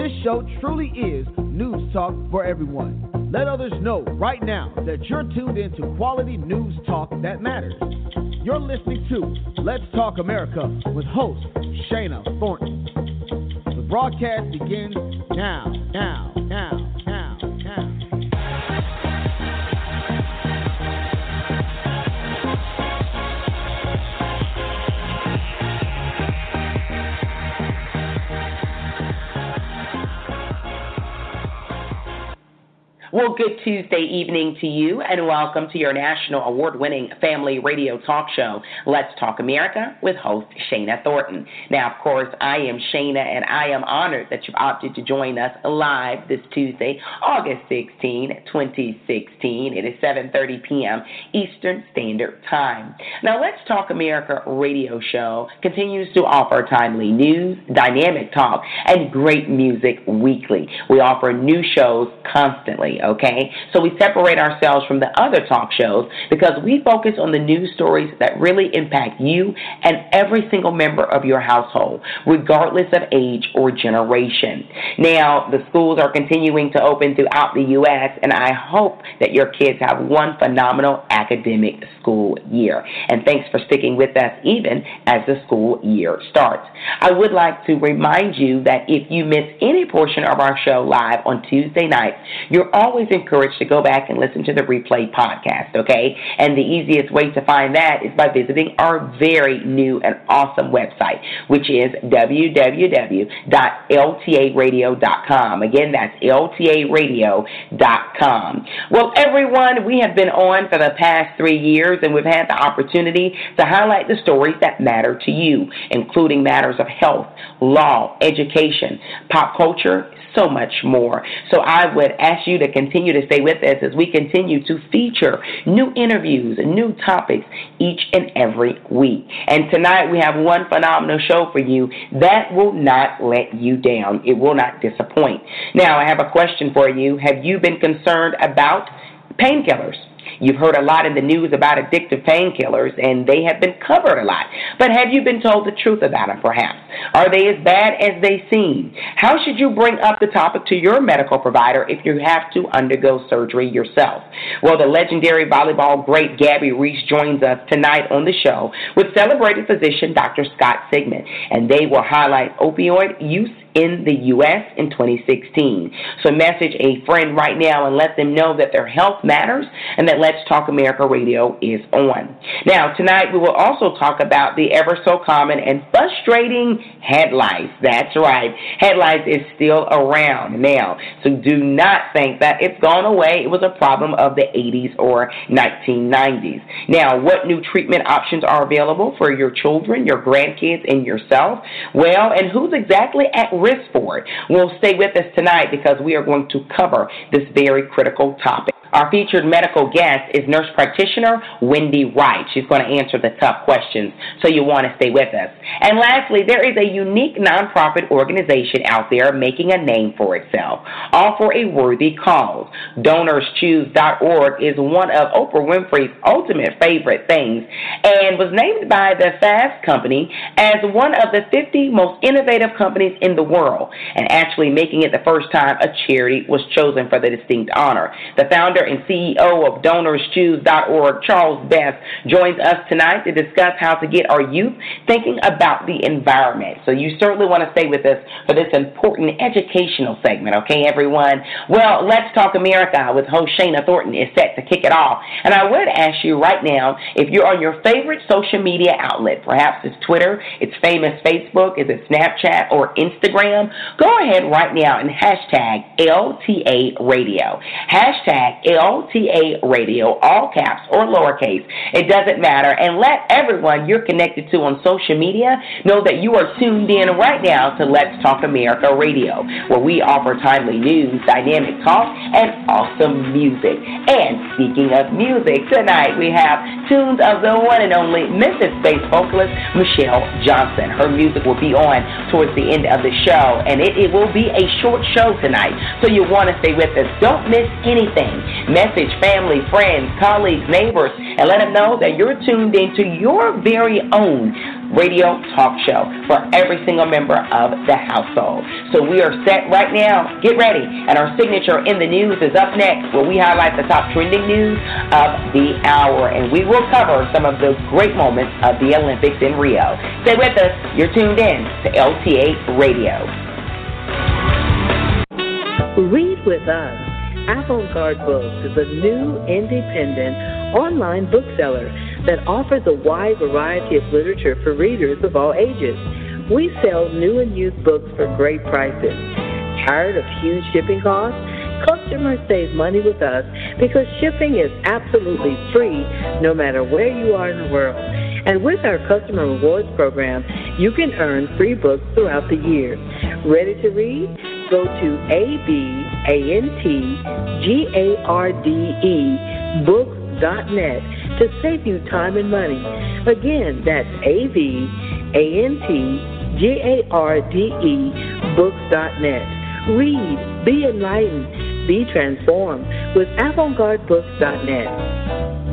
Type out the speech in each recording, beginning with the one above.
This show truly is news talk for everyone. Let others know right now that you're tuned into quality news talk that matters. You're listening to Let's Talk America with host Shana Thornton. The broadcast begins now, now, now, Well, good Tuesday evening to you, and welcome to your national award winning family radio talk show, Let's Talk America, with host Shana Thornton. Now, of course, I am Shana, and I am honored that you've opted to join us live this Tuesday, August 16, 2016. It is 7.30 p.m. Eastern Standard Time. Now, Let's Talk America radio show continues to offer timely news, dynamic talk, and great music weekly. We offer new shows constantly okay? So we separate ourselves from the other talk shows because we focus on the news stories that really impact you and every single member of your household, regardless of age or generation. Now, the schools are continuing to open throughout the U.S., and I hope that your kids have one phenomenal academic school year. And thanks for sticking with us even as the school year starts. I would like to remind you that if you miss any portion of our show live on Tuesday night, you're always encouraged to go back and listen to the replay podcast, okay? And the easiest way to find that is by visiting our very new and awesome website, which is www.ltaradio.com. Again, that's ltaradio.com. Well, everyone, we have been on for the past three years, and we've had the opportunity to highlight the stories that matter to you, including matters of health, law, education, pop culture, so much more. So I would ask you to continue to stay with us as we continue to feature new interviews new topics each and every week. And tonight we have one phenomenal show for you that will not let you down. It will not disappoint. Now, I have a question for you. Have you been concerned about painkillers? You've heard a lot in the news about addictive painkillers, and they have been covered a lot. But have you been told the truth about them, perhaps? Are they as bad as they seem? How should you bring up the topic to your medical provider if you have to undergo surgery yourself? Well, the legendary volleyball great Gabby Reece joins us tonight on the show with celebrated physician Dr. Scott Sigman, and they will highlight opioid use in the U.S. in 2016. So message a friend right now and let them know that their health matters and that Let's Talk America Radio is on. Now, tonight we will also talk about the ever so common and frustrating head lice. That's right. Head lice is still around now. So do not think that it's gone away. It was a problem of the 80s or 1990s. Now, what new treatment options are available for your children, your grandkids, and yourself? Well, and who's exactly at risk for it? Well, stay with us tonight because we are going to cover this very critical topic. Our featured medical guest is nurse practitioner Wendy Wright. She's going to answer the tough questions, so you want to stay with us. And lastly, there is a unique nonprofit organization out there making a name for itself, all for a worthy cause. DonorsChoose.org is one of Oprah Winfrey's ultimate favorite things and was named by the Fast Company as one of the 50 most innovative companies in the world, and actually making it the first time a charity was chosen for the distinct honor. The founder and CEO of DonorsChoose.org, Charles Best, joins us tonight to discuss how to get our youth thinking about the environment. So you certainly want to stay with us for this important educational segment, okay, everyone? Well, Let's Talk America with host Shana Thornton is set to kick it off. And I would ask you right now, if you're on your favorite social media outlet, perhaps it's Twitter, it's famous Facebook, is it Snapchat or Instagram, go ahead right now and hashtag LTA Radio. Hashtag LTA Radio, all caps or lowercase. It doesn't matter. And let everyone you're connected to on social media know that you are tuned in right now to Let's Talk America Radio, where we offer timely news, dynamic talk, and awesome music. And speaking of music, tonight we have tunes of the one and only Memphis based vocalist Michelle Johnson. Her music will be on towards the end of the show, and it, it will be a short show tonight, so you want to stay with us. Don't miss anything. Message family, friends, colleagues, neighbors, and let them know that you're tuned into your very own radio talk show for every single member of the household. So we are set right now. Get ready. And our signature in the news is up next, where we highlight the top trending news of the hour. And we will cover some of the great moments of the Olympics in Rio. Stay with us. You're tuned in to LTA Radio. Read with us. Avant Garde Books is a new independent online bookseller that offers a wide variety of literature for readers of all ages. We sell new and used books for great prices. Tired of huge shipping costs? Customers save money with us because shipping is absolutely free no matter where you are in the world. And with our customer rewards program, you can earn free books throughout the year. Ready to read? Go to A-B-A-N-T-G-A-R-D-E books.net to save you time and money. Again, that's A V A N T G A R D E books.net. Read, be enlightened, be transformed with avantgardebooks.net.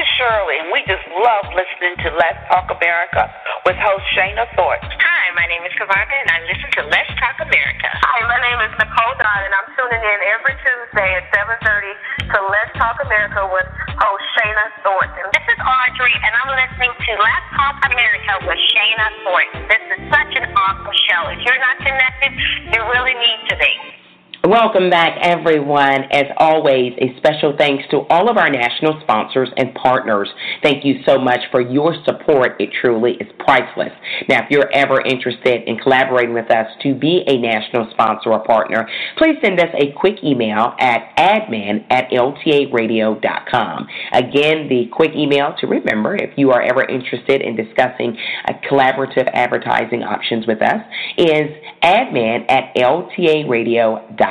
Hi, this is Shirley, and we just love listening to Let's Talk America with host Shana Thorpe. Hi, my name is Kavarga, and I listen to Let's Talk America. Hi, my name is Nicole Dodd, and I'm tuning in every Tuesday at 7.30 to Let's Talk America with host Shana Thornton. This is Audrey, and I'm listening to Let's Talk America with Shana Thornton. This is such an awesome show. If you're not connected, you really need to be. Welcome back, everyone. As always, a special thanks to all of our national sponsors and partners. Thank you so much for your support. It truly is priceless. Now, if you're ever interested in collaborating with us to be a national sponsor or partner, please send us a quick email at admin at ltaradio.com. Again, the quick email to remember if you are ever interested in discussing uh, collaborative advertising options with us is admin at ltaradio.com.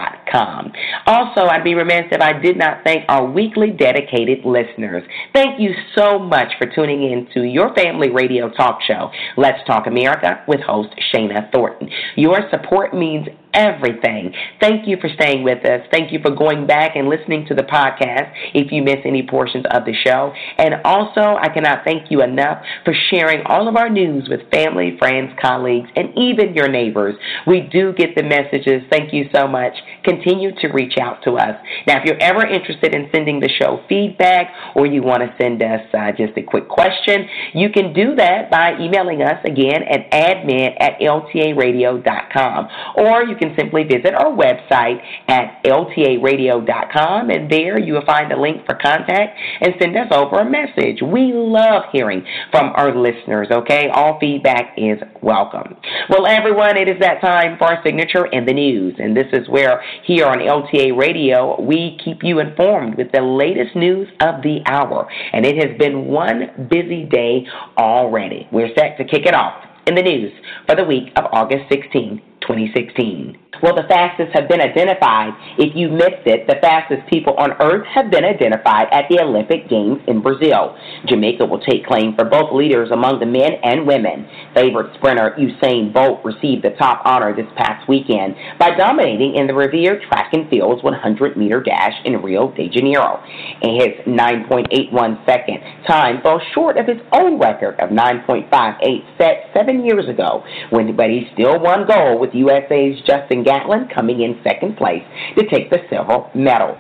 Also, I'd be remiss if I did not thank our weekly dedicated listeners. Thank you so much for tuning in to your family radio talk show, Let's Talk America, with host Shana Thornton. Your support means everything. Thank you for staying with us. Thank you for going back and listening to the podcast if you miss any portions of the show. And also, I cannot thank you enough for sharing all of our news with family, friends, colleagues, and even your neighbors. We do get the messages. Thank you so much. Continue to reach out to us. Now, if you're ever interested in sending the show feedback or you want to send us uh, just a quick question, you can do that by emailing us again at admin at ltaradio.com. Or you can simply visit our website at ltaradio.com, and there you will find a link for contact and send us over a message. We love hearing from our listeners, okay? All feedback is welcome. Well, everyone, it is that time for our signature in the news, and this is where here on LTA Radio we keep you informed with the latest news of the hour, and it has been one busy day already. We're set to kick it off in the news for the week of August 16, 2016. Well, the fastest have been identified. If you missed it, the fastest people on Earth have been identified at the Olympic Games in Brazil. Jamaica will take claim for both leaders among the men and women. Favorite sprinter Usain Bolt received the top honor this past weekend by dominating in the revered track and field's 100 meter dash in Rio de Janeiro. In his 9.81 second time fell short of his own record of 9.58 set seven years ago, when, but he still won gold with USA's Justin Gatlin coming in second place to take the silver medal.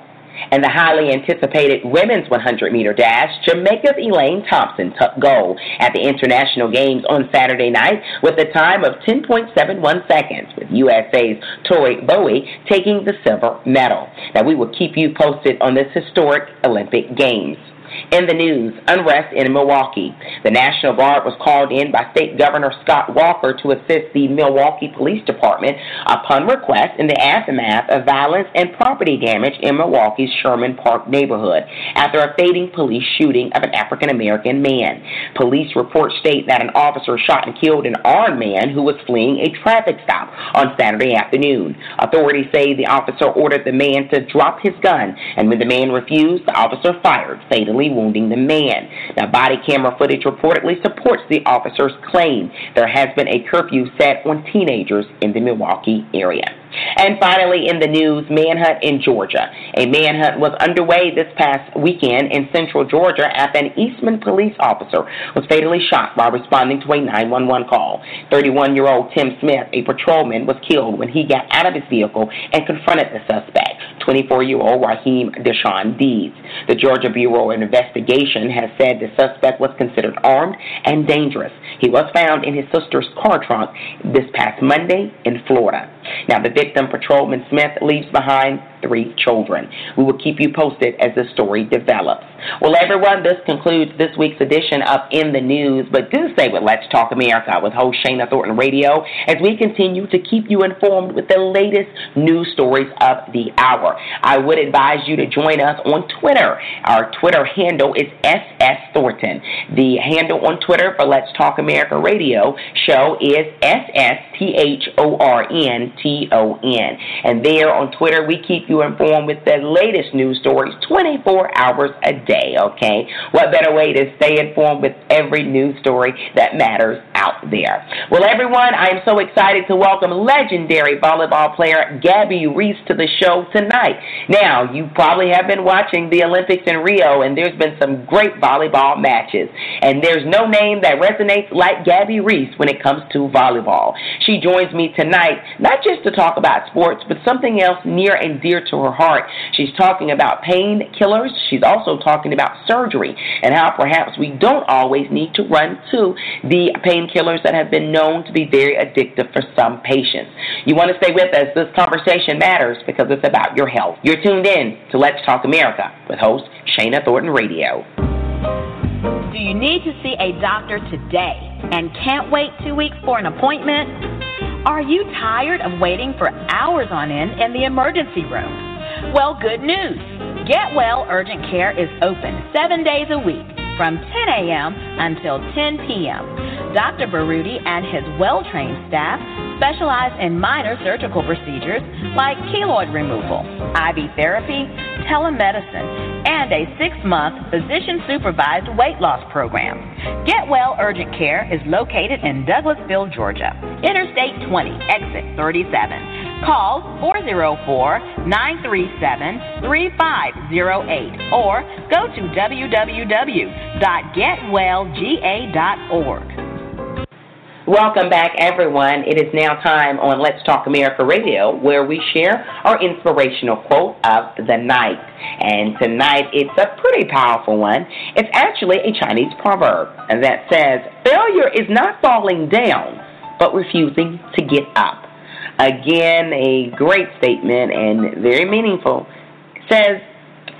And the highly anticipated women's 100 meter dash, Jamaica's Elaine Thompson took gold at the International Games on Saturday night with a time of 10.71 seconds, with USA's Tori Bowie taking the silver medal. Now, we will keep you posted on this historic Olympic Games. In the news, unrest in Milwaukee. The National Guard was called in by State Governor Scott Walker to assist the Milwaukee Police Department upon request in the aftermath of violence and property damage in Milwaukee's Sherman Park neighborhood after a fading police shooting of an African American man. Police reports state that an officer shot and killed an armed man who was fleeing a traffic stop on Saturday afternoon. Authorities say the officer ordered the man to drop his gun, and when the man refused, the officer fired fatally fatally wounding the man. Now, body camera footage reportedly supports the officer's claim. There has been a curfew set on teenagers in the Milwaukee area. And finally, in the news, manhunt in Georgia. A manhunt was underway this past weekend in central Georgia after an Eastman police officer was fatally shot while responding to a 911 call. 31 year old Tim Smith, a patrolman, was killed when he got out of his vehicle and confronted the suspect, 24 year old Raheem Deshawn Deeds. The Georgia Bureau of Investigation has said the suspect was considered armed and dangerous. He was found in his sister's car trunk this past Monday in Florida. Now, the victim, Patrolman Smith, leaves behind three children. We will keep you posted as the story develops. Well, everyone, this concludes this week's edition of In the News, but do stay with Let's Talk America with host Shana Thornton Radio as we continue to keep you informed with the latest news stories of the hour. I would advise you to join us on Twitter. Our Twitter handle is SS Thornton. The handle on Twitter for Let's Talk America Radio show is S-S-T-H-O-R-N-T-O-N. And there on Twitter, we keep you informed with the latest news stories 24 hours a day, okay? What better way to stay informed with every news story that matters out there? Well, everyone, I am so excited to welcome legendary volleyball player Gabby Reece to the show tonight. Now, you probably have been watching the Olympics in Rio, and there's been some great volleyball matches. And there's no name that resonates like Gabby Reece when it comes to volleyball. She joins me tonight, not just to talk about sports, but something else near and dear dear to her heart. She's talking about painkillers. She's also talking about surgery and how perhaps we don't always need to run to the painkillers that have been known to be very addictive for some patients. You want to stay with us. This conversation matters because it's about your health. You're tuned in to Let's Talk America with host Shana Thornton Radio. Do you need to see a doctor today and can't wait two weeks for an appointment? Are you tired of waiting for hours on end in the emergency room? Well, good news. Get Well Urgent Care is open seven days a week from 10 a.m. until 10 p.m. Dr. Baruti and his well trained staff specialize in minor surgical procedures like keloid removal, IV therapy, telemedicine, and a six month physician supervised weight loss program. Get Well Urgent Care is located in Douglasville, Georgia, Interstate 20, exit 37. Call 404 937 3508 or go to www www.getwellga.org. Welcome back, everyone. It is now time on Let's Talk America Radio where we share our inspirational quote of the night. And tonight it's a pretty powerful one. It's actually a Chinese proverb that says, Failure is not falling down, but refusing to get up. Again, a great statement and very meaningful. It says,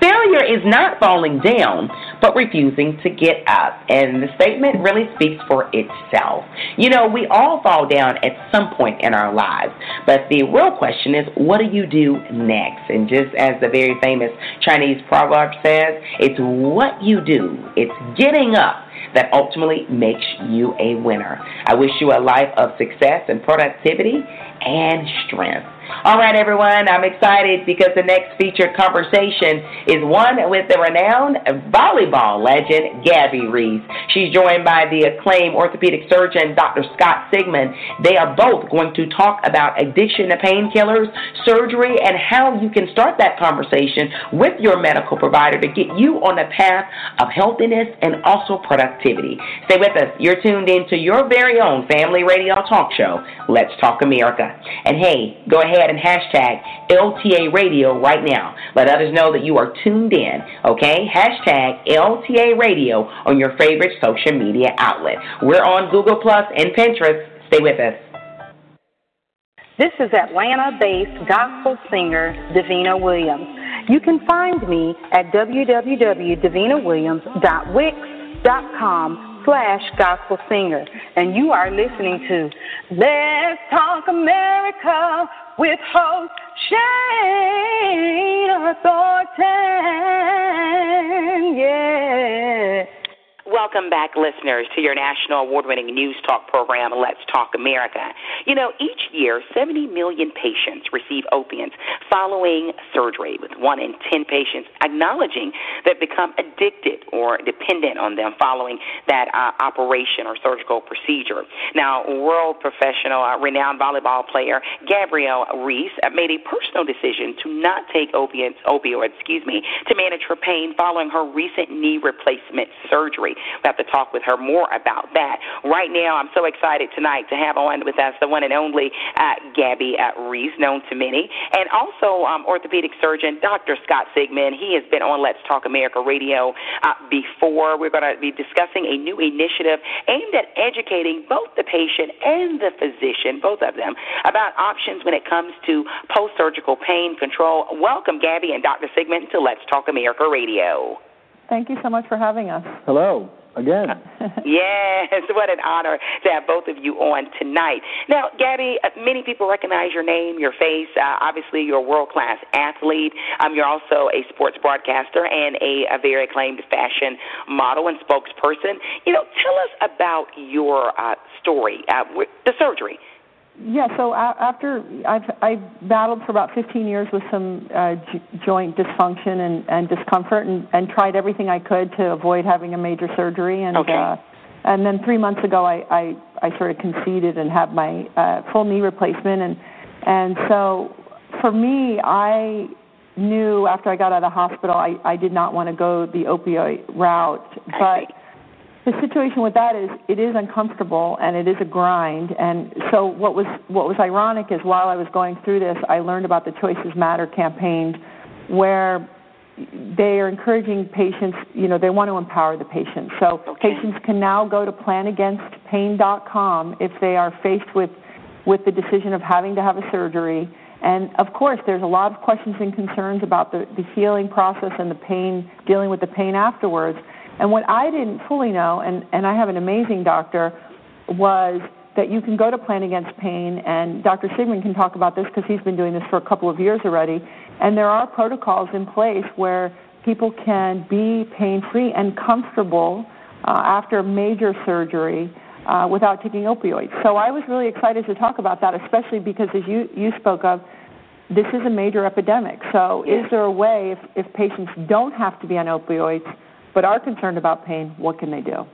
Failure is not falling down, but refusing to get up. And the statement really speaks for itself. You know, we all fall down at some point in our lives, but the real question is, what do you do next? And just as the very famous Chinese proverb says, it's what you do, it's getting up that ultimately makes you a winner. I wish you a life of success and productivity and strength. All right, everyone, I'm excited because the next featured conversation is one with the renowned volleyball legend, Gabby Reece. She's joined by the acclaimed orthopedic surgeon, Dr. Scott Sigman. They are both going to talk about addiction to painkillers, surgery, and how you can start that conversation with your medical provider to get you on a path of healthiness and also productivity. Stay with us. You're tuned in to your very own family radio talk show, Let's Talk America. And hey, go ahead and hashtag LTA Radio right now. Let others know that you are tuned in, okay? Hashtag LTA Radio on your favorite social media outlet. We're on Google Plus and Pinterest. Stay with us. This is Atlanta based gospel singer Davina Williams. You can find me at www.davinawilliams.wix.com slash gospel singer. And you are listening to Let's Talk America with host Shana Thornton. Yeah. Welcome back, listeners, to your national award winning news talk program, Let's Talk America. You know, each year, 70 million patients receive opiates following surgery, with one in 10 patients acknowledging that they've become addicted or dependent on them following that uh, operation or surgical procedure. Now, world professional, uh, renowned volleyball player Gabrielle Reece uh, made a personal decision to not take opiates, opioids, excuse me, to manage her pain following her recent knee replacement surgery. We have to talk with her more about that. Right now, I'm so excited tonight to have on with us the one and only uh, Gabby uh, Reece, known to many, and also um, orthopedic surgeon Dr. Scott Sigman. He has been on Let's Talk America Radio uh, before. We're going to be discussing a new initiative aimed at educating both the patient and the physician, both of them, about options when it comes to post surgical pain control. Welcome, Gabby and Dr. Sigman, to Let's Talk America Radio. Thank you so much for having us. Hello again. yes, what an honor to have both of you on tonight. Now, Gabby, uh, many people recognize your name, your face. Uh, obviously, you're a world class athlete. Um, you're also a sports broadcaster and a, a, very acclaimed fashion model and spokesperson. You know, tell us about your uh, story, uh, the surgery yeah, so after I've I've battled for about 15 years with some uh, j- joint dysfunction and, and discomfort, and, and tried everything I could to avoid having a major surgery. And okay. uh, and then three months ago, I I, I sort of conceded and had my uh, full knee replacement. And and so for me, I knew after I got out of the hospital, I I did not want to go the opioid route, but the situation with that is it is uncomfortable and it is a grind and so what was what was ironic is while I was going through this I learned about the Choices Matter campaign where they are encouraging patients, you know, they want to empower the patient. So okay. patients can now go to planagainstpain.com if they are faced with with the decision of having to have a surgery. And of course, there's a lot of questions and concerns about the, the healing process and the pain, dealing with the pain afterwards. And what I didn't fully know, and, and I have an amazing doctor, was that you can go to Plan Against Pain, and Dr. Sigman can talk about this because he's been doing this for a couple of years already. And there are protocols in place where people can be pain free and comfortable uh, after major surgery uh, without taking opioids. So I was really excited to talk about that, especially because, as you, you spoke of, this is a major epidemic. So, is there a way, if, if patients don't have to be on opioids, but are concerned about pain, what can they do?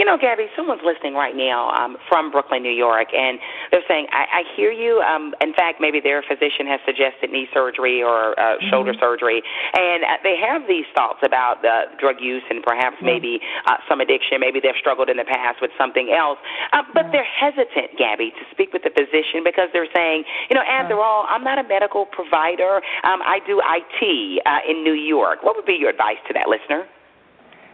You know, Gabby, someone's listening right now um, from Brooklyn, New York, and they're saying, I, I hear you. Um, in fact, maybe their physician has suggested knee surgery or uh, mm-hmm. shoulder surgery, and uh, they have these thoughts about uh, drug use and perhaps mm-hmm. maybe uh, some addiction. Maybe they've struggled in the past with something else, uh, but they're hesitant, Gabby, to speak with the physician because they're saying, you know, after all, I'm not a medical provider. Um, I do IT uh, in New York. What would be your advice to that listener?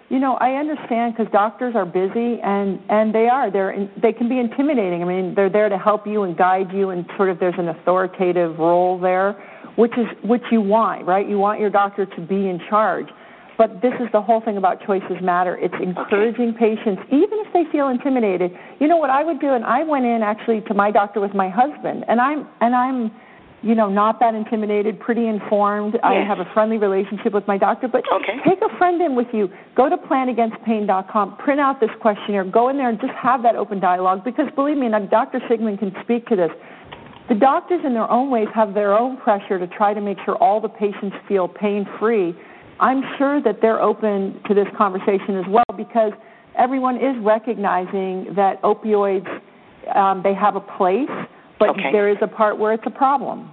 You know, I understand because doctors are busy, and and they are. They're in, they can be intimidating. I mean, they're there to help you and guide you, and sort of there's an authoritative role there, which is which you want, right? You want your doctor to be in charge. But this is the whole thing about choices matter. It's encouraging okay. patients, even if they feel intimidated. You know what I would do, and I went in actually to my doctor with my husband, and I'm and I'm you know, not that intimidated, pretty informed. Yes. I have a friendly relationship with my doctor. But okay. take a friend in with you. Go to planagainstpain.com, print out this questionnaire, go in there and just have that open dialogue. Because believe me, and Dr. Sigman can speak to this. The doctors, in their own ways, have their own pressure to try to make sure all the patients feel pain free. I'm sure that they're open to this conversation as well because everyone is recognizing that opioids um, they have a place, but okay. there is a part where it's a problem.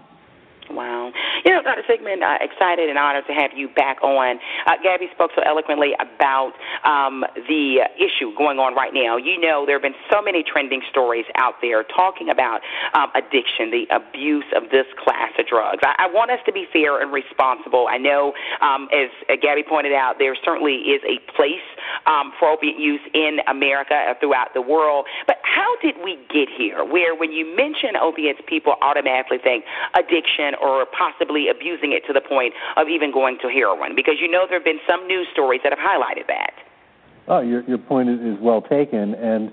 Wow. You know, Dr. Sigman, uh, excited and honored to have you back on. Uh, Gabby spoke so eloquently about um, the issue going on right now. You know, there have been so many trending stories out there talking about um, addiction, the abuse of this class of drugs. I, I want us to be fair and responsible. I know, um, as Gabby pointed out, there certainly is a place um, for opiate use in America and throughout the world. But how did we get here where when you mention opiates, people automatically think addiction or possibly abusing it to the point of even going to heroin? Because you know there have been some news stories that have highlighted that. Oh, your your point is well taken, and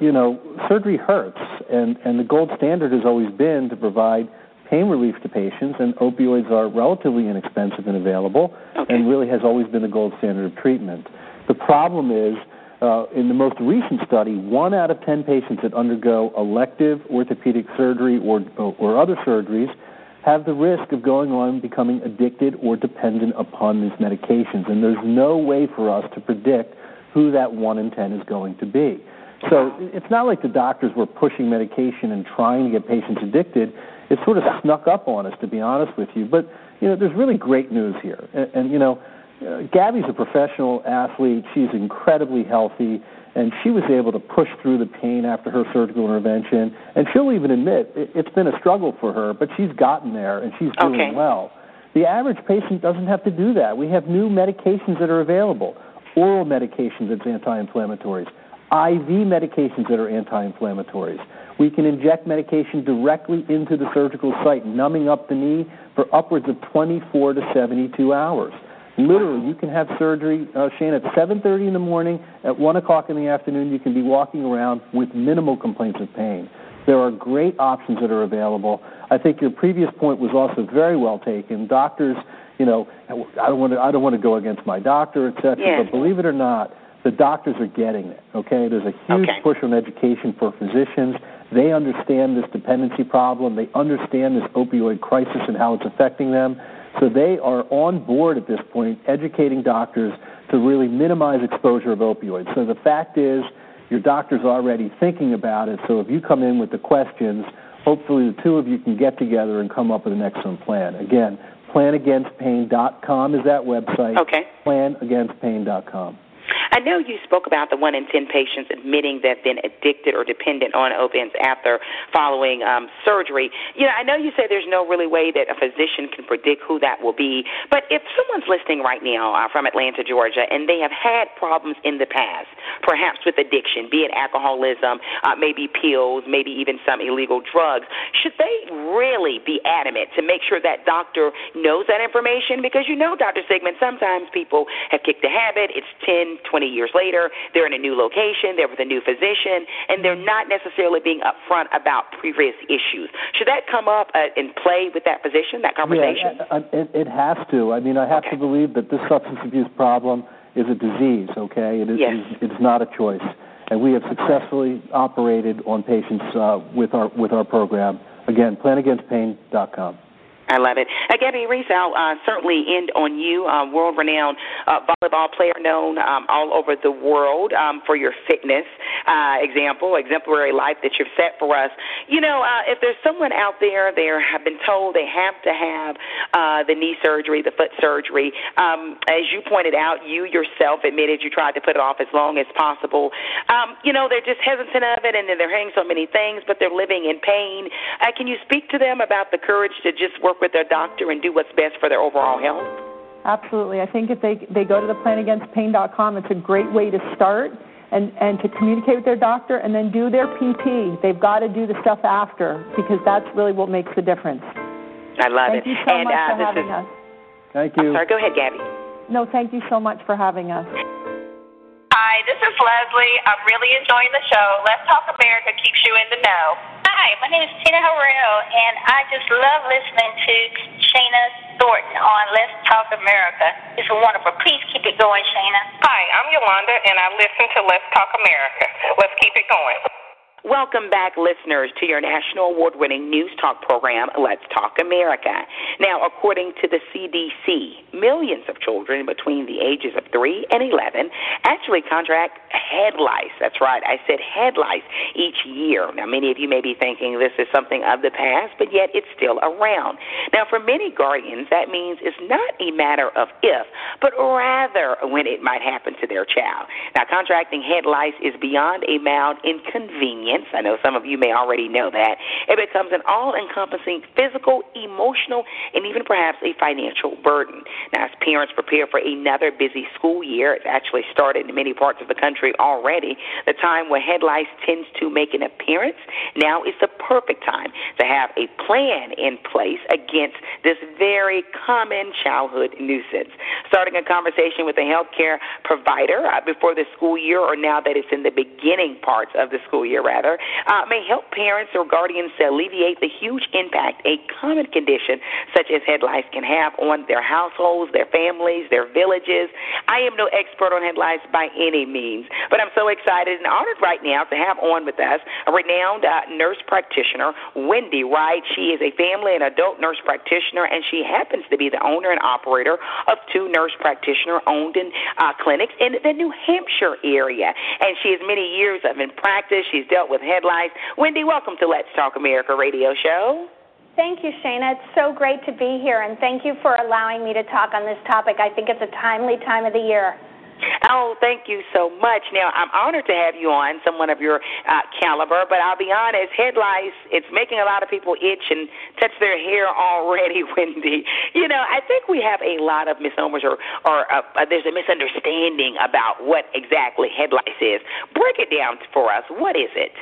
you know surgery hurts, and and the gold standard has always been to provide pain relief to patients, and opioids are relatively inexpensive and available, okay. and really has always been the gold standard of treatment. The problem is uh, in the most recent study, one out of 10 patients that undergo elective orthopedic surgery or, or other surgeries have the risk of going on becoming addicted or dependent upon these medications. And there's no way for us to predict who that 1 in 10 is going to be. So it's not like the doctors were pushing medication and trying to get patients addicted. It sort of snuck up on us, to be honest with you. But, you know, there's really great news here. And, and you know, Gabby's a professional athlete. She's incredibly healthy, and she was able to push through the pain after her surgical intervention. And she'll even admit it, it's been a struggle for her, but she's gotten there and she's doing okay. well. The average patient doesn't have to do that. We have new medications that are available oral medications that's anti-inflammatories, IV medications that are anti-inflammatories. We can inject medication directly into the surgical site, numbing up the knee for upwards of 24 to 72 hours. Literally, you can have surgery, uh, Shana, at 7.30 in the morning, at 1 o'clock in the afternoon, you can be walking around with minimal complaints of pain. There are great options that are available. I think your previous point was also very well taken. Doctors, you know, I don't want to, I don't want to go against my doctor, et cetera, Yes. but believe it or not, the doctors are getting it, okay? There's a huge Okay. push on education for physicians. They understand this dependency problem. They understand this opioid crisis and how it's affecting them. So they are on board at this point, educating doctors to really minimize exposure of opioids. So the fact is, your doctor's already thinking about it. So if you come in with the questions, hopefully the two of you can get together and come up with an excellent plan. Again, planagainstpain.com is that website. Okay. Planagainstpain.com. I know you spoke about the one in ten patients admitting that they've been addicted or dependent on opiates after following um, surgery. You know, I know you say there's no really way that a physician can predict who that will be, but if someone's listening right now uh, from Atlanta, Georgia, and they have had problems in the past, perhaps with addiction, be it alcoholism, uh, maybe pills, maybe even some illegal drugs, should they really be adamant to make sure that doctor knows that information? Because you know, Dr. Sigman, sometimes people have kicked the habit. It's 10, 20 years later. They're in a new location. They're with a new physician, and they're not necessarily being upfront about previous issues. Should that come up uh, in play with that physician, that conversation? Yeah, uh, it, it has to. I mean, I have to believe that this substance abuse problem is a disease. Okay, it is. Yes. It's not a choice, and we have successfully operated on patients uh, with our with our program. Again, planagainstpain.com. I love it. Uh, Gabby Reece, I'll uh, certainly end on you, uh, world renowned uh, volleyball player known um, all over the world um, for your fitness uh, example, exemplary life that you've set for us. You know, uh, if there's someone out there, they have been told they have to have uh, the knee surgery, the foot surgery. Um, as you pointed out, you yourself admitted you tried to put it off as long as possible. Um, you know, they're just hesitant of it, and they're hearing so many things, but they're living in pain. Uh, can you speak to them about the courage to just work with their doctor and do what's best for their overall health? Absolutely. I think if they they go to the planagainstpain.com, it's a great way to start and and to communicate with their doctor and then do their PT. They've got to do the stuff after because that's really what makes the difference. I love thank it. you so and much uh, for having is, us. Thank I'm sorry, go ahead, Gabby. No, thank you so much for having us. Hi, this is Leslie. I'm really enjoying the show. Let's Talk America keeps you in the know. Hi, my name is Tina Harrell, and I just love listening to Shana Thornton on Let's Talk America. It's wonderful. Please keep it going, Shana. Hi, I'm Yolanda, and I listen to Let's Talk America. Let's keep it going. Welcome back, listeners, to your national award winning news talk program, Let's Talk America. Now, according to the CDC, millions of children between the ages of 3 and 11 actually contract head lice. That's right, I said head lice each year. Now, many of you may be thinking this is something of the past, but yet it's still around. Now, for many guardians, that means it's not a matter of if, but rather when it might happen to their child. Now, contracting head lice is beyond a mild inconvenience. I know some of you may already know that. It becomes an all encompassing physical, emotional, and even perhaps a financial burden. Now, as parents prepare for another busy school year, it's actually started in many parts of the country already, the time where head lice tends to make an appearance, now is the perfect time to have a plan in place against this very common childhood nuisance. Starting a conversation with a healthcare provider uh, before the school year or now that it's in the beginning parts of the school year, rather, uh, may help parents or guardians to alleviate the huge impact a common condition such as head lice can have on their households, their families, their villages. I am no expert on head lice by any means, But I'm so excited and honored right now to have on with us a renowned uh, nurse practitioner, Wendy Wright. She is a family and adult nurse practitioner, and she happens to be the owner and operator of two nurse practitioner owned uh, clinics in the New Hampshire area. And she has many years of in practice. She's dealt with headlines. Wendy, welcome to Let's Talk America radio show. Thank you, Shana. It's so great to be here, and thank you for allowing me to talk on this topic. I think it's a timely time of the year. Oh, thank you so much. Now, I'm honored to have you on, someone of your uh, caliber, but I'll be honest, head lice, it's making a lot of people itch and touch their hair already, Wendy. You know, I think we have a lot of misnomers or, or uh, uh, there's a misunderstanding about what exactly head lice is. Break it down for us. What is it?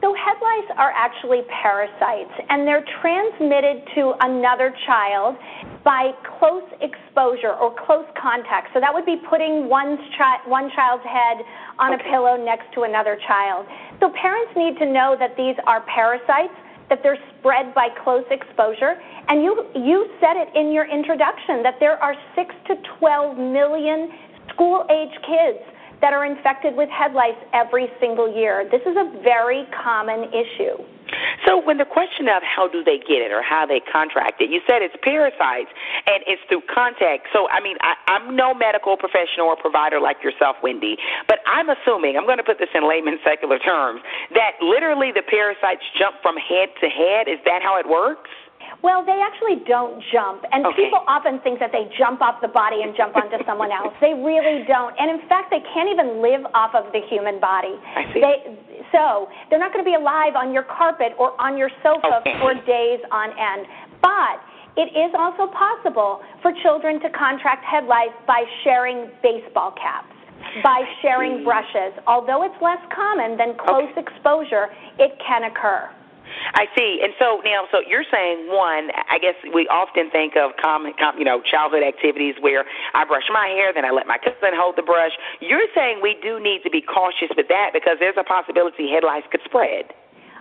So head lice are actually parasites, and they're transmitted to another child by close exposure or close contact. So that would be putting one's chi- one child's head on okay. a pillow next to another child. So parents need to know that these are parasites, that they're spread by close exposure, and you you said it in your introduction that there are 6 to 12 million school-age kids that are infected with head lice every single year. This is a very common issue. So, when the question of how do they get it or how they contract it, you said it's parasites and it's through contact. So, I mean, I, I'm no medical professional or provider like yourself, Wendy, but I'm assuming, I'm going to put this in layman secular terms, that literally the parasites jump from head to head. Is that how it works? Well, they actually don't jump, and okay. people often think that they jump off the body and jump onto someone else. They really don't, and in fact, they can't even live off of the human body. I see. They, so they're not going to be alive on your carpet or on your sofa okay. for days on end. But it is also possible for children to contract head lice by sharing baseball caps by sharing brushes. Although it's less common than close okay. exposure, it can occur. I see. And so now, so you're saying one. I guess we often think of common, com, you know, childhood activities where I brush my hair, then I let my cousin hold the brush. You're saying we do need to be cautious with that because there's a possibility head lice could spread.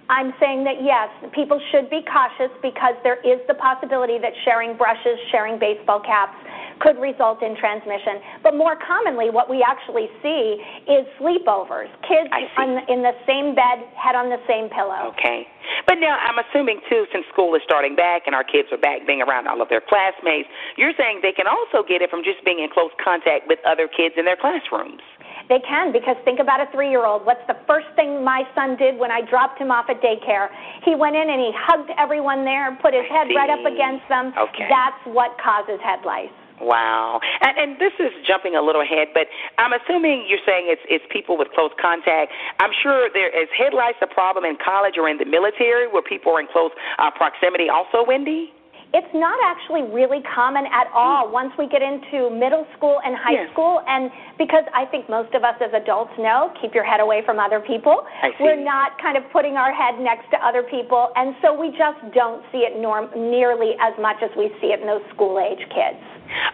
I'm saying that yes, people should be cautious because there is the possibility that sharing brushes, sharing baseball caps, could result in transmission. But more commonly, what we actually see is sleepovers. Kids on, in the same bed, head on the same pillow. Okay. But now I'm assuming, too, since school is starting back and our kids are back being around all of their classmates, you're saying they can also get it from just being in close contact with other kids in their classrooms. They can because think about a three year old. What's the first thing my son did when I dropped him off at daycare? He went in and he hugged everyone there, put his head right up against them. Okay. That's what causes head lice. Wow. And, and this is jumping a little ahead, but I'm assuming you're saying it's it's people with close contact. I'm sure there is head lice a problem in college or in the military where people are in close uh, proximity also, Wendy? It's not actually really common at all once we get into middle school and high yes. school. And because I think most of us as adults know, keep your head away from other people. We're not kind of putting our head next to other people. And so we just don't see it norm- nearly as much as we see it in those school age kids.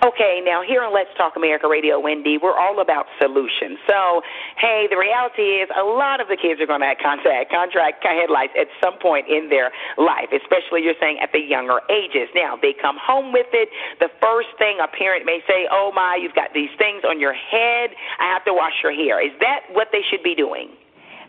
Okay, now here on Let's Talk America Radio, Wendy, we're all about solutions. So, hey, the reality is a lot of the kids are going to have contact contract head lice at some point in their life, especially you're saying at the younger ages. Now, they come home with it. The first thing a parent may say, "Oh my, you've got these things on your head. I have to wash your hair." Is that what they should be doing?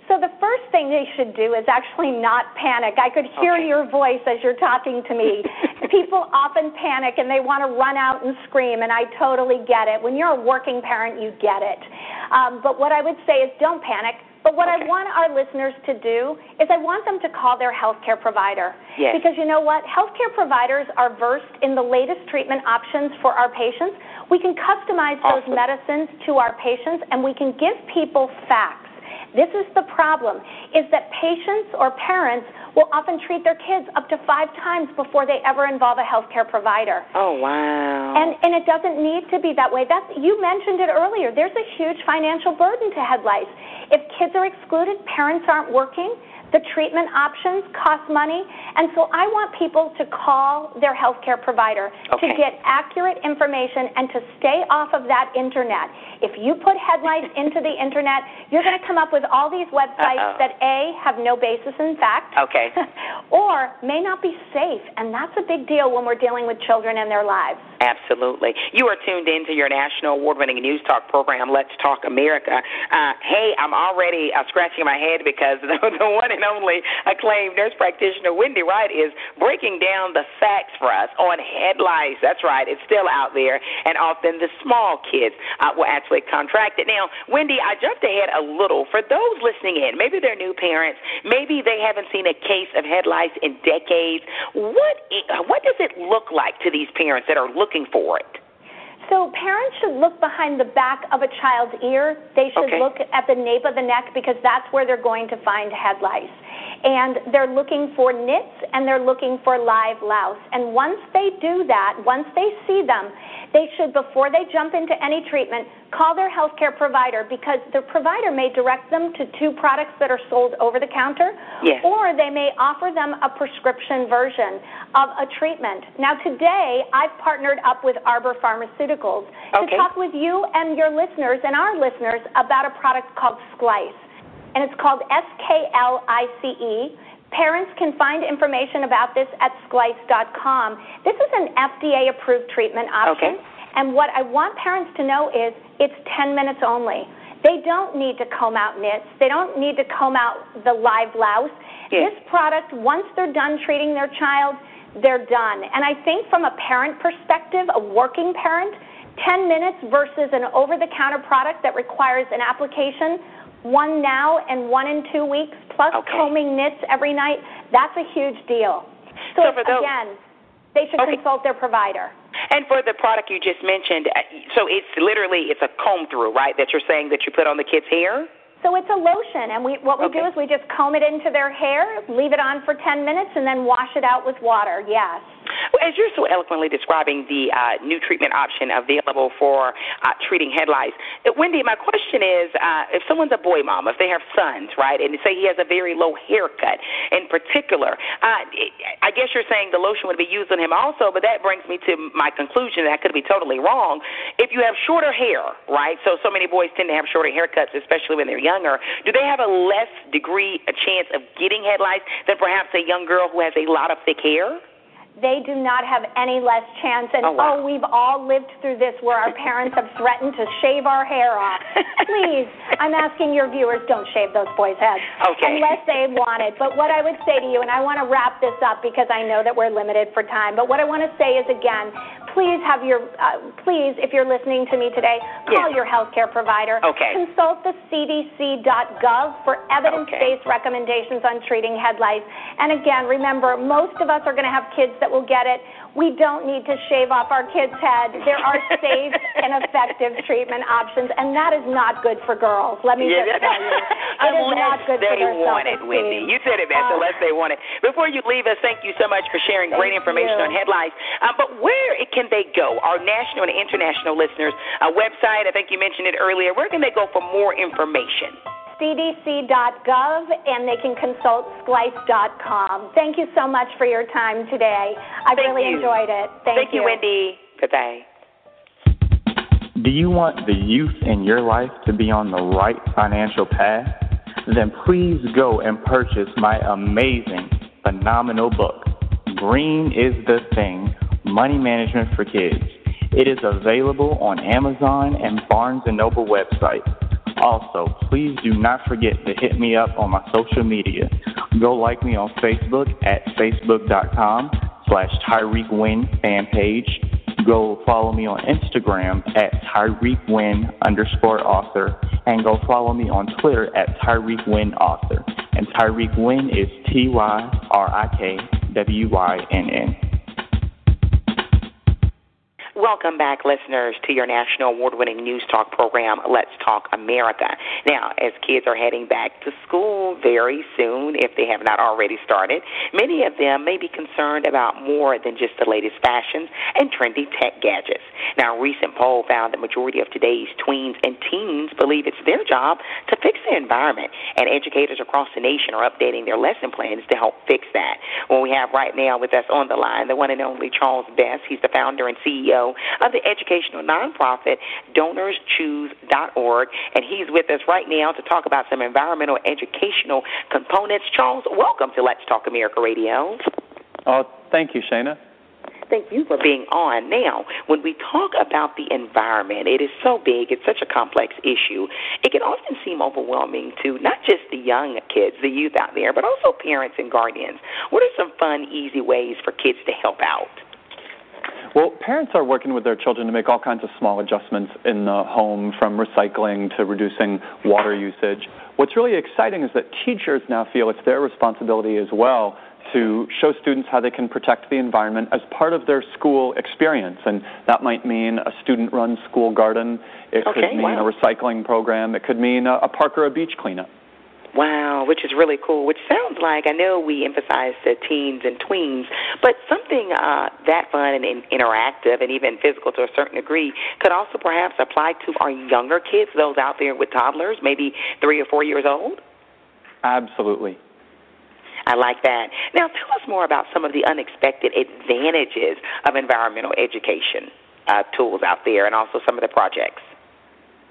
So the first thing they should do is actually not panic. I could hear okay. your voice as you're talking to me. People often panic and they want to run out and scream, and I totally get it. When you're a working parent, you get it. Um, but what I would say is don't panic. But what okay. I want our listeners to do is I want them to call their healthcare provider. Yes. Because you know what? Healthcare providers are versed in the latest treatment options for our patients. We can customize awesome. those medicines to our patients and we can give people facts. This is the problem, is that patients or parents will often treat their kids up to five times before they ever involve a healthcare provider. Oh, wow. And, and it doesn't need to be that way. That's, you mentioned it earlier. There's a huge financial burden to head lice. If kids are excluded, parents aren't working, The treatment options cost money, and so I want people to call their healthcare provider Okay. to get accurate information and to stay off of that internet. If you put head lice into the internet, you're going to come up with all these websites Uh-oh. that A have no basis in fact Okay. or may not be safe, and that's a big deal when we're dealing with children and their lives. Absolutely. You are tuned in to your national award winning news talk program, Let's Talk America. Uh, hey, I'm already uh, scratching my head because the, the one and only acclaimed nurse practitioner, Wendy Wright, is breaking down the facts for us on head lice. That's right, it's still out there, and often the small kids uh, will actually contract it. Now, Wendy, I jumped ahead a little. For those listening in, maybe they're new parents, maybe they haven't seen a case of head lice in decades. What, what does it look like to these parents that are looking for it? So parents should look behind the back of a child's ear. They should Okay. look at the nape of the neck because that's where they're going to find head lice. And they're looking for nits and they're looking for live louse. And once they do that, once they see them, they should, before they jump into any treatment, call their healthcare provider because the provider may direct them to two products that are sold over the counter, Yes. or they may offer them a prescription version of a treatment. Now, today, I've partnered up with Arbor Pharmaceuticals Okay. to talk with you and your listeners and our listeners about a product called Sklice. And it's called S K L I C E. Parents can find information about this at sklice.com. This is an FDA approved treatment option. Okay. And what I want parents to know is it's 10 minutes only. They don't need to comb out nits. They don't need to comb out the live louse. Yes. This product, once they're done treating their child, they're done. And I think from a parent perspective, a working parent, 10 minutes versus an over the counter product that requires an application, one now and one in two weeks, plus Okay. combing nits every night, that's a huge deal. So, So those- again, they should Okay. consult their provider. And for the product you just mentioned, uh, so it's literally it's a comb through, right? That you're saying that you put on the kid's hair. So it's a lotion, and we what we do is we just comb it into their hair, leave it on for 10 minutes, and then wash it out with water. Yes. As you're so eloquently describing the uh, new treatment option available for uh, treating head lice, uh, Wendy, my question is, uh, if someone's a boy mom, if they have sons, right, and say he has a very low haircut in particular, uh, I guess you're saying the lotion would be used on him also, but that brings me to my conclusion that I could be totally wrong. If you have shorter hair, right, so so many boys tend to have shorter haircuts, especially when they're younger, do they have a less degree, a chance of getting head lice than perhaps a young girl who has a lot of thick hair? They do not have any less chance. And Oh, wow. we've all lived through this where our parents have threatened to shave our hair off. Please, I'm asking your viewers, don't shave those boys' heads. Okay. Unless they want it. But what I would say to you, and I want to wrap this up because I know that we're limited for time, but what I want to say is again, please have your, uh, please, if you're listening to me today, call Yes. your healthcare provider. Okay. Consult the cdc.gov for evidence-based recommendations on treating head lice. And again, remember, most of us are going to have kids that will get it. We don't need to shave off our kids' head. There are safe and effective treatment options, and that is not good for girls. Let me Yeah, just tell you. It is not good they for their want it. Wendy. You said it, best. Uh, unless they want it. Before you leave us, thank you so much for sharing great information you. on head lice. Um, but where can they go? Our national and international listeners, a website. I think you mentioned it earlier. Where can they go for more information? cdc.gov and they can consult sklice.com. Thank you so much for your time today. I Thank really you. enjoyed it. Thank, you, Wendy. Goodbye. Do you want the youth in your life to be on the right financial path? Then please go and purchase my amazing, phenomenal book, Green is the Thing Money Management for Kids. It is available on Amazon and Barnes & Noble website. Also, please do not forget to hit me up on my social media. Go like me on Facebook at facebook.com slash Tyrik Wynn fan page. Go follow me on Instagram at Tyrik Wynn underscore author. And go follow me on Twitter at Tyrik Wynn author. And Tyrik Wynn is T Y R I K W Y N N. Welcome back, listeners, to your national award winning news talk program, Let's Talk America. Now, as kids are heading back to school very soon, if they have not already started, many of them may be concerned about more than just the latest fashions and trendy tech gadgets. Now, a recent poll found the majority of today's tweens and teens believe it's their job to fix the environment, and educators across the nation are updating their lesson plans to help fix that. Well, we have right now with us on the line the one and only Charles Best. He's the founder and CEO of the educational nonprofit DonorsChoose.org, and he's with us right now to talk about some environmental educational components. Charles, welcome to Let's Talk America Radio. Oh, thank you, Shana. Thank you for being on. Now, when we talk about the environment, it is so big, it's such a complex issue. It can often seem overwhelming to not just the young kids, the youth out there, but also parents and guardians. What are some fun, easy ways for kids to help out? Well, parents are working with their children to make all kinds of small adjustments in the home, from recycling to reducing water usage. What's really exciting is that teachers now feel it's their responsibility as well to show students how they can protect the environment as part of their school experience. And that might mean a student run school garden, it okay, could mean wow. a recycling program, it could mean a, a park or a beach cleanup. Wow, which is really cool. Which sounds like I know we emphasize the teens and tweens, but something uh, that fun and, and interactive and even physical to a certain degree could also perhaps apply to our younger kids, those out there with toddlers, maybe three or four years old. Absolutely. I like that. Now, tell us more about some of the unexpected advantages of environmental education uh, tools out there and also some of the projects.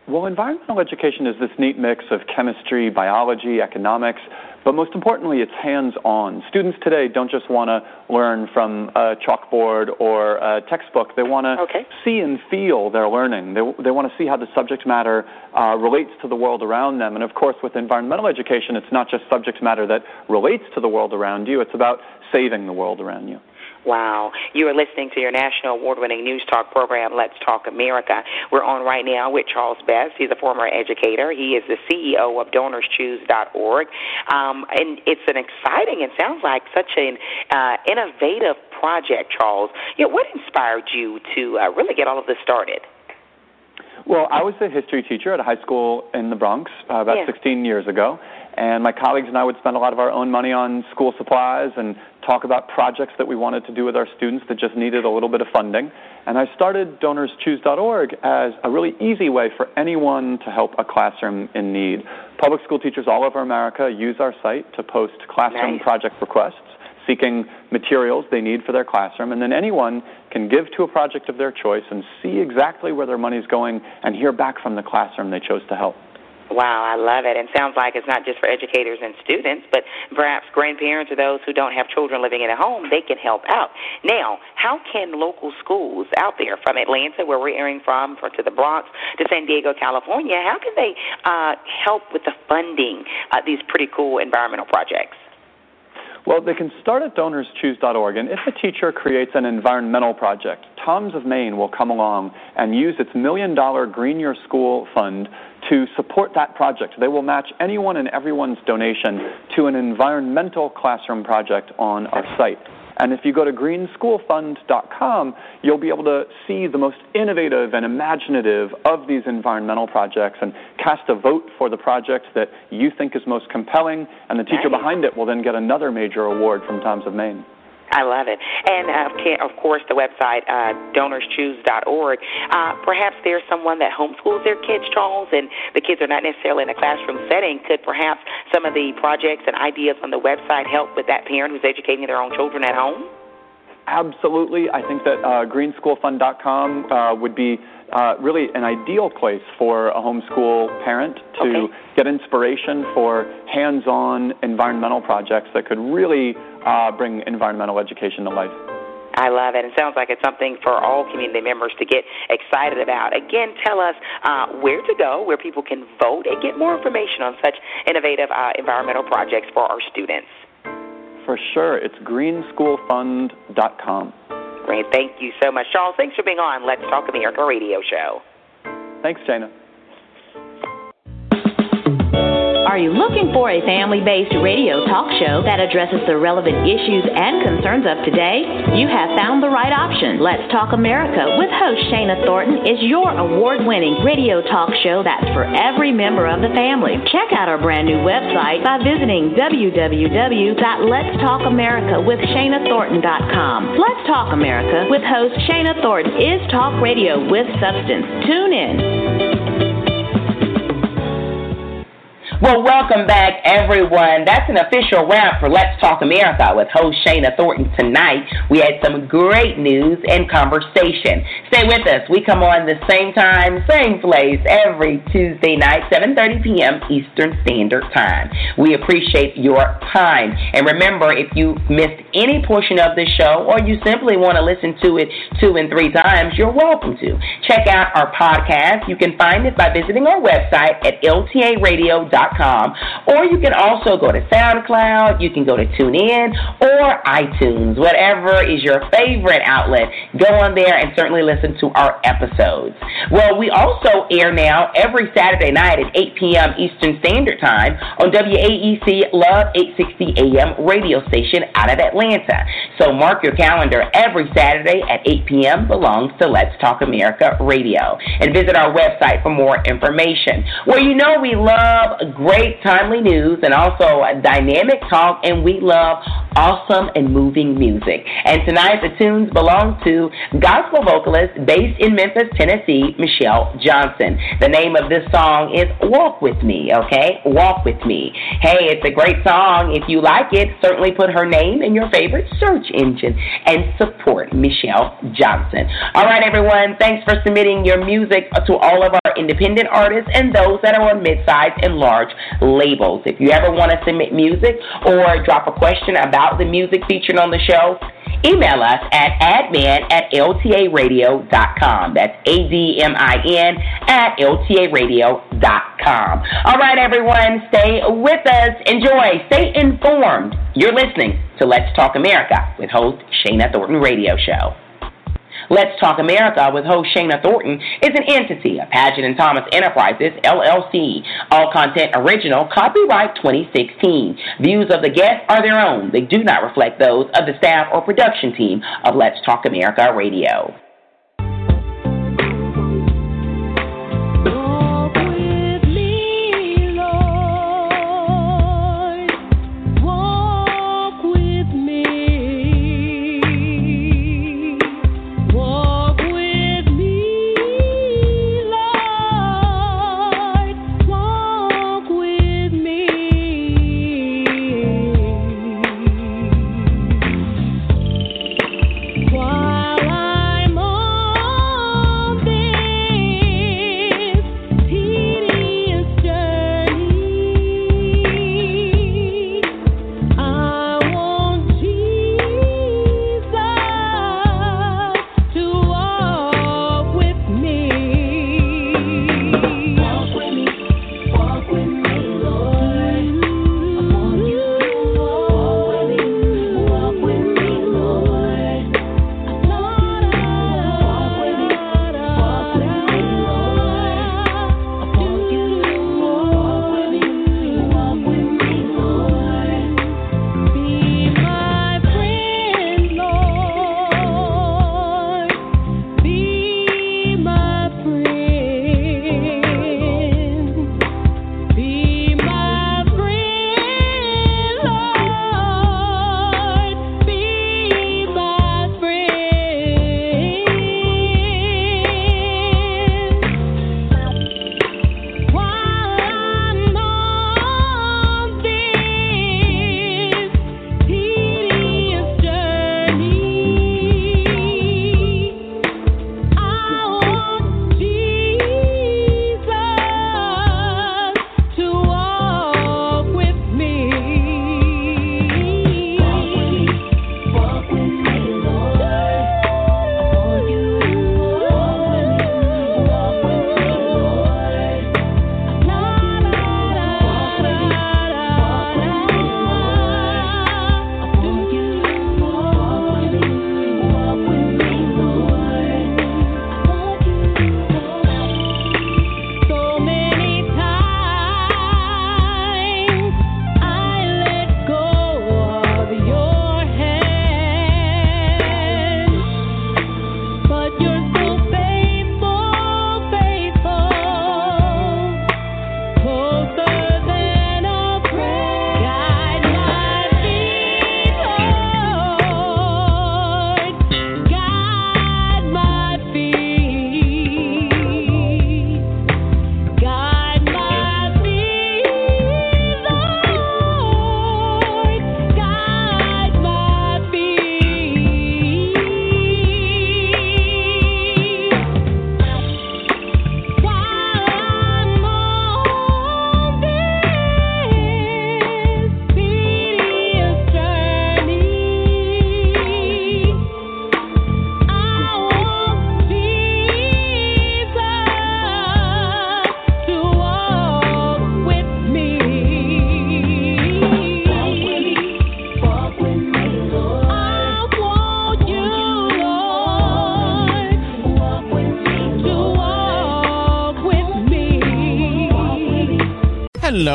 Well, environmental education is this neat mix of chemistry, biology, economics, but most importantly, it's hands on. Students today don't just want to learn from a chalkboard or a textbook, they want to okay. see and feel their learning. They, they want to see how the subject matter uh, relates to the world around them. And of course, with environmental education, it's not just subject matter that relates to the world around you, it's about saving the world around you. Wow. You are listening to your national award winning news talk program, Let's Talk America. We're on right now with Charles Best. He's a former educator. He is the CEO of DonorsChoose.org. Um, and it's an exciting, it sounds like such an uh, innovative project, Charles. You know, what inspired you to uh, really get all of this started? Well, I was a history teacher at a high school in the Bronx uh, about yeah. 16 years ago, and my colleagues and I would spend a lot of our own money on school supplies and talk about projects that we wanted to do with our students that just needed a little bit of funding. And I started DonorsChoose.org as a really easy way for anyone to help a classroom in need. Public school teachers all over America use our site to post classroom nice. project requests seeking materials they need for their classroom, and then anyone can give to a project of their choice and see exactly where their money is going and hear back from the classroom they chose to help. Wow, I love it. And sounds like it's not just for educators and students, but perhaps grandparents or those who don't have children living in a home, they can help out. Now, how can local schools out there from Atlanta, where we're airing from, for, to the Bronx, to San Diego, California, how can they uh, help with the funding uh, these pretty cool environmental projects? Well, they can start at donorschoose.org, and if a teacher creates an environmental project, Tom's of Maine will come along and use its million dollar Green Your School fund to support that project. They will match anyone and everyone's donation to an environmental classroom project on our site. And if you go to greenschoolfund.com, you'll be able to see the most innovative and imaginative of these environmental projects and cast a vote for the project that you think is most compelling, and the teacher behind it will then get another major award from Tom's of Maine. I love it. And uh, of course, the website, uh, donorschoose.org. Uh, perhaps there's someone that homeschools their kids, Charles, and the kids are not necessarily in a classroom setting. Could perhaps some of the projects and ideas on the website help with that parent who's educating their own children at home? Absolutely. I think that uh, greenschoolfund.com uh, would be really an ideal place for a homeschool parent to get inspiration for hands on environmental projects that could really uh, bring environmental education to life. I love it. It sounds like it's something for all community members to get excited about. Again, tell us uh, where to go, where people can vote, and get more information on such innovative uh, environmental projects for our students. For sure, it's greenschoolfund.com. Great. Thank you so much. Charles, thanks for being on Let's Talk America radio show. Thanks, Shana. Are you looking for a family based radio talk show that addresses the relevant issues and concerns of today? You have found the right option. Let's Talk America with host Shana Thornton is your award winning radio talk show that's for every member of the family. Check out our brand new website by visiting www.letstalkamericawithshanathornton.com. Let's Talk America with host Shana Thornton is talk radio with substance. Tune in. Well, welcome back, everyone. That's an official wrap for Let's Talk America with host Shana Thornton tonight. We had some great news and conversation. Stay with us. We come on the same time, same place every Tuesday night, 7:30 p.m. Eastern Standard Time. We appreciate your time. And remember, if you missed any portion of the show or you simply want to listen to it two and three times, you're welcome to. Check out our podcast. You can find it by visiting our website at ltaradio.com or you can also go to SoundCloud, you can go to TuneIn or iTunes, whatever is your favorite outlet. Go on there and certainly listen to our episodes. Well, we also air now every Saturday night at 8 p.m. Eastern Standard Time on WAEC Love 860 AM radio station out of Atlanta. So mark your calendar every Saturday at 8 p.m. belongs to Let's Talk America Radio. And visit our website for more information. Well, you know we love great timely news and also a dynamic talk, and we love awesome and moving music. And tonight the tunes belong to gospel vocalist based in Memphis, Tennessee, Michelle Johnson. The name of this song is Walk With Me, okay? Walk With Me. Hey, it's a great song. If you like it, certainly put her name in your favorite search engine and support Michelle Johnson. All right, everyone, thanks for submitting your music to all of our independent artists and those that are on mid-size and large labels. If you ever want to submit music or drop a question about the music featured on the show, email us at admin at ltaradio.com. That's A-D-M-I-N at ltaradio.com. All right, everyone, stay with us. Enjoy. Stay informed. You're listening to Let's Talk America with host Shana Thornton Radio Show. Let's Talk America with host Shana Thornton is an entity of Paget and Thomas Enterprises, LLC. All content original, copyright 2016. Views of the guests are their own. They do not reflect those of the staff or production team of Let's Talk America Radio.